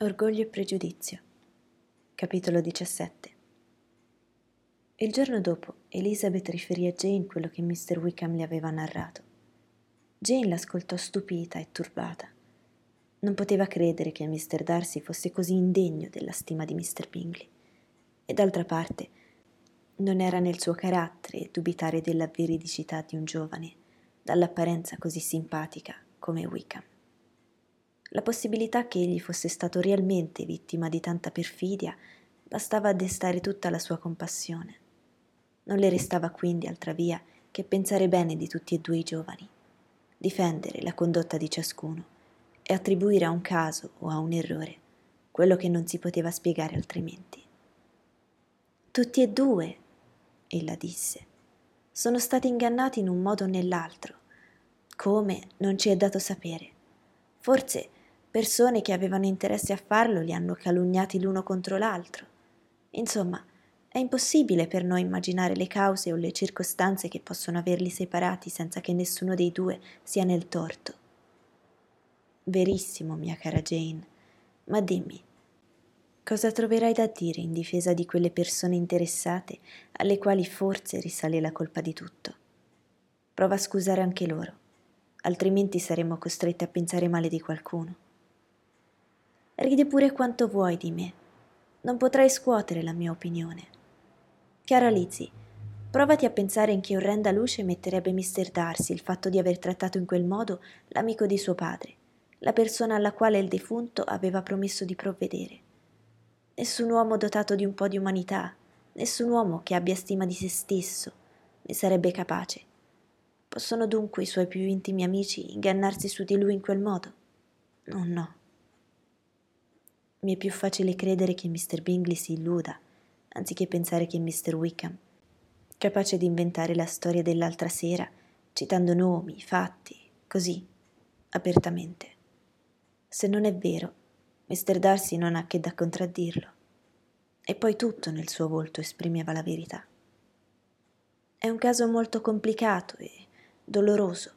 Orgoglio e pregiudizio. Capitolo 17. Il giorno dopo Elizabeth riferì a Jane quello che Mr. Wickham le aveva narrato. Jane l'ascoltò stupita e turbata. Non poteva credere che Mr. Darcy fosse così indegno della stima di Mr. Bingley. E d'altra parte, non era nel suo carattere dubitare della veridicità di un giovane, dall'apparenza così simpatica come Wickham. La possibilità che egli fosse stato realmente vittima di tanta perfidia bastava a destare tutta la sua compassione. Non le restava quindi altra via che pensare bene di tutti e due i giovani, difendere la condotta di ciascuno e attribuire a un caso o a un errore quello che non si poteva spiegare altrimenti. Tutti e due, ella disse, sono stati ingannati in un modo o nell'altro. Come non ci è dato sapere. Forse Persone che avevano interesse a farlo li hanno calunniati l'uno contro l'altro. Insomma, è impossibile per noi immaginare le cause o le circostanze che possono averli separati senza che nessuno dei due sia nel torto. Verissimo, mia cara Jane, ma dimmi, cosa troverai da dire in difesa di quelle persone interessate alle quali forse risale la colpa di tutto? Prova a scusare anche loro, altrimenti saremmo costretti a pensare male di qualcuno. Ridi pure quanto vuoi di me. Non potrai scuotere la mia opinione. Cara Lizzie, provati a pensare in che orrenda luce metterebbe Mr. Darcy il fatto di aver trattato in quel modo l'amico di suo padre, la persona alla quale il defunto aveva promesso di provvedere. Nessun uomo dotato di un po' di umanità, nessun uomo che abbia stima di se stesso, ne sarebbe capace. Possono dunque i suoi più intimi amici ingannarsi su di lui in quel modo? Oh no. Mi è più facile credere che Mr. Bingley si illuda, anziché pensare che Mr. Wickham, capace di inventare la storia dell'altra sera, citando nomi, fatti, così, apertamente. Se non è vero, Mr. Darcy non ha che da contraddirlo. E poi tutto nel suo volto esprimeva la verità. È un caso molto complicato e doloroso.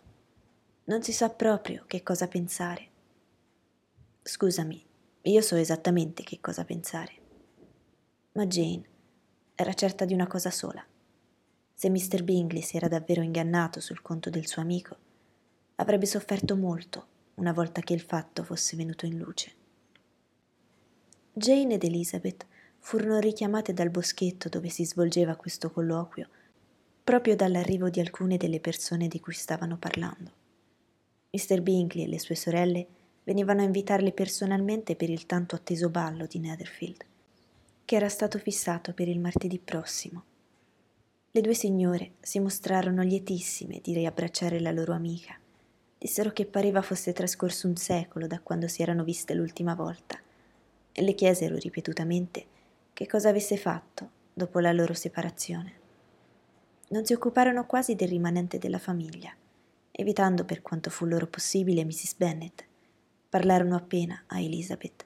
Non si sa proprio che cosa pensare. Scusami, io so esattamente che cosa pensare. Ma Jane era certa di una cosa sola. Se Mr. Bingley si era davvero ingannato sul conto del suo amico, avrebbe sofferto molto una volta che il fatto fosse venuto in luce. Jane ed Elizabeth furono richiamate dal boschetto dove si svolgeva questo colloquio proprio dall'arrivo di alcune delle persone di cui stavano parlando. Mr. Bingley e le sue sorelle venivano a invitarli personalmente per il tanto atteso ballo di Netherfield, che era stato fissato per il martedì prossimo. Le due signore si mostrarono lietissime di riabbracciare la loro amica. Dissero che pareva fosse trascorso un secolo da quando si erano viste l'ultima volta e le chiesero ripetutamente che cosa avesse fatto dopo la loro separazione. Non si occuparono quasi del rimanente della famiglia, evitando per quanto fu loro possibile Mrs. Bennet, Parlarono appena a Elizabeth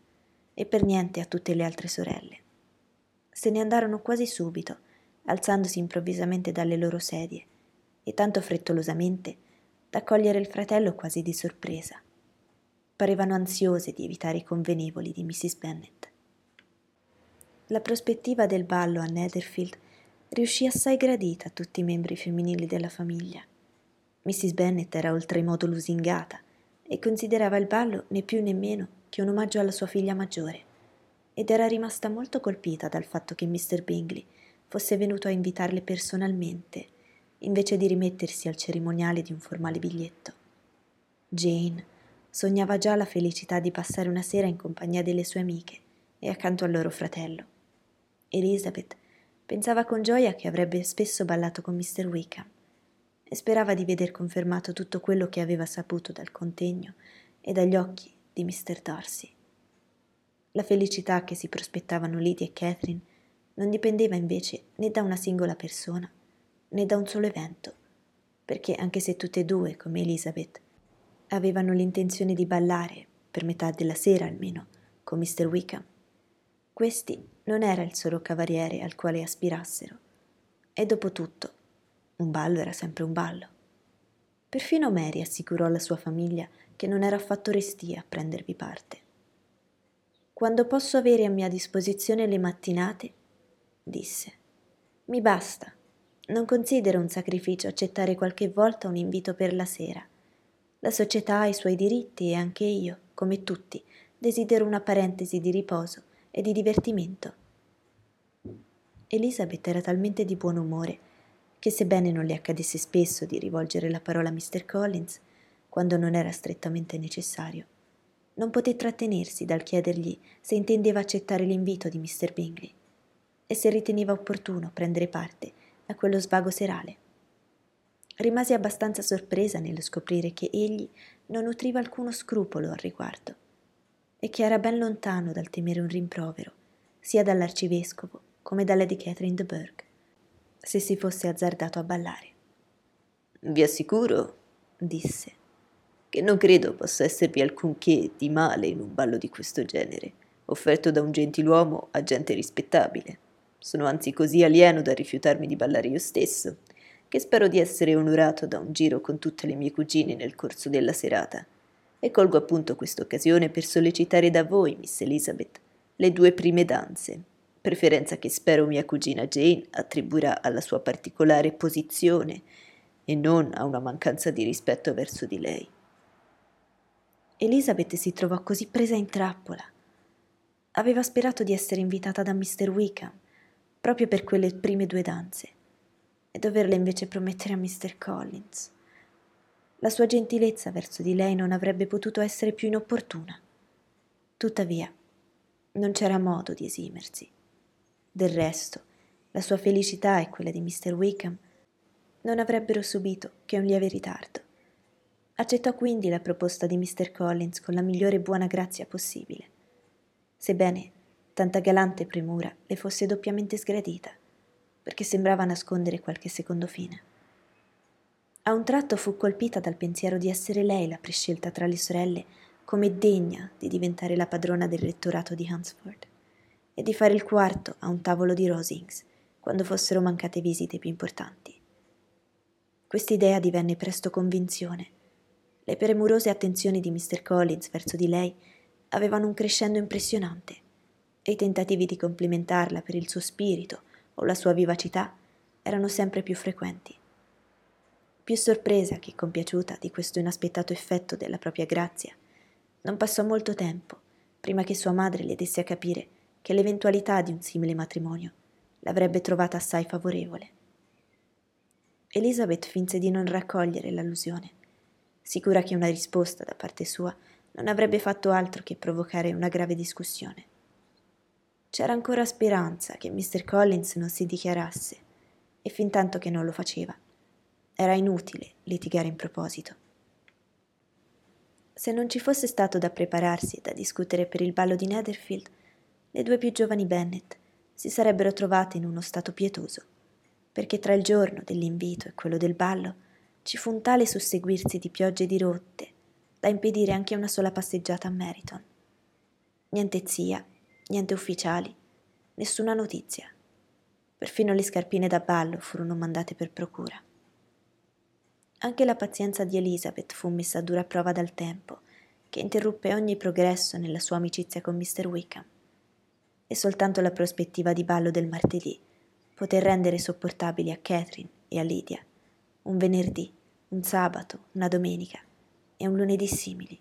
e per niente a tutte le altre sorelle. Se ne andarono quasi subito, alzandosi improvvisamente dalle loro sedie e tanto frettolosamente da cogliere il fratello quasi di sorpresa. Parevano ansiose di evitare i convenevoli di Mrs. Bennet. La prospettiva del ballo a Netherfield riuscì assai gradita a tutti i membri femminili della famiglia. Mrs. Bennet era oltremodo lusingata e considerava il ballo né più né meno che un omaggio alla sua figlia maggiore, ed era rimasta molto colpita dal fatto che Mr. Bingley fosse venuto a invitarle personalmente, invece di rimettersi al cerimoniale di un formale biglietto. Jane sognava già la felicità di passare una sera in compagnia delle sue amiche e accanto al loro fratello. Elizabeth pensava con gioia che avrebbe spesso ballato con Mr. Wickham e sperava di veder confermato tutto quello che aveva saputo dal contegno e dagli occhi di Mr. Darcy. La felicità che si prospettavano Lydia e Catherine non dipendeva invece né da una singola persona né da un solo evento, perché anche se tutte e due, come Elizabeth, avevano l'intenzione di ballare, per metà della sera almeno, con Mr. Wickham, questi non era il solo cavaliere al quale aspirassero, e dopo tutto un ballo era sempre un ballo. Perfino Mary assicurò alla sua famiglia che non era affatto restia a prendervi parte. Quando posso avere a mia disposizione le mattinate, disse, mi basta. Non considero un sacrificio accettare qualche volta un invito per la sera. La società ha i suoi diritti e anche io, come tutti, desidero una parentesi di riposo e di divertimento. Elizabeth era talmente di buon umore che, sebbene non le accadesse spesso di rivolgere la parola a Mr. Collins, quando non era strettamente necessario, non poté trattenersi dal chiedergli se intendeva accettare l'invito di Mr. Bingley e se riteneva opportuno prendere parte a quello svago serale. Rimase abbastanza sorpresa nello scoprire che egli non nutriva alcuno scrupolo al riguardo e che era ben lontano dal temere un rimprovero, sia dall'arcivescovo come dalla di Catherine de Bourgh, se si fosse azzardato a ballare. Vi assicuro, disse, che non credo possa esservi alcunché di male in un ballo di questo genere, offerto da un gentiluomo a gente rispettabile. Sono anzi così alieno da rifiutarmi di ballare io stesso, che spero di essere onorato da un giro con tutte le mie cugine nel corso della serata. E colgo appunto questa occasione per sollecitare da voi, Miss Elizabeth, le due prime danze, preferenza che spero mia cugina Jane attribuirà alla sua particolare posizione e non a una mancanza di rispetto verso di lei. Elizabeth si trovò così presa in trappola. Aveva sperato di essere invitata da Mr. Wickham proprio per quelle prime due danze e doverle invece promettere a Mr. Collins. La sua gentilezza verso di lei non avrebbe potuto essere più inopportuna. Tuttavia, non c'era modo di esimersi. Del resto, la sua felicità e quella di Mr. Wickham non avrebbero subito che un lieve ritardo. Accettò quindi la proposta di Mr. Collins con la migliore buona grazia possibile, sebbene tanta galante premura le fosse doppiamente sgradita, perché sembrava nascondere qualche secondo fine. A un tratto fu colpita dal pensiero di essere lei la prescelta tra le sorelle come degna di diventare la padrona del rettorato di Hunsford e di fare il quarto a un tavolo di Rosings quando fossero mancate visite più importanti. Quest'idea divenne presto convinzione. Le premurose attenzioni di Mr. Collins verso di lei avevano un crescendo impressionante e i tentativi di complimentarla per il suo spirito o la sua vivacità erano sempre più frequenti. Più sorpresa che compiaciuta di questo inaspettato effetto della propria grazia, non passò molto tempo prima che sua madre le desse a capire che l'eventualità di un simile matrimonio l'avrebbe trovata assai favorevole. Elizabeth finse di non raccogliere l'allusione, sicura che una risposta da parte sua non avrebbe fatto altro che provocare una grave discussione. C'era ancora speranza che Mr. Collins non si dichiarasse, e fin tanto che non lo faceva, era inutile litigare in proposito. Se non ci fosse stato da prepararsi e da discutere per il ballo di Netherfield, le due più giovani Bennet si sarebbero trovate in uno stato pietoso, perché tra il giorno dell'invito e quello del ballo ci fu un tale susseguirsi di piogge dirotte da impedire anche una sola passeggiata a Meriton. Niente zia, niente ufficiali, nessuna notizia. Perfino le scarpine da ballo furono mandate per procura. Anche la pazienza di Elizabeth fu messa a dura prova dal tempo, che interruppe ogni progresso nella sua amicizia con Mr. Wickham e soltanto la prospettiva di ballo del martedì poté rendere sopportabili a Catherine e a Lydia un venerdì, un sabato, una domenica e un lunedì simili.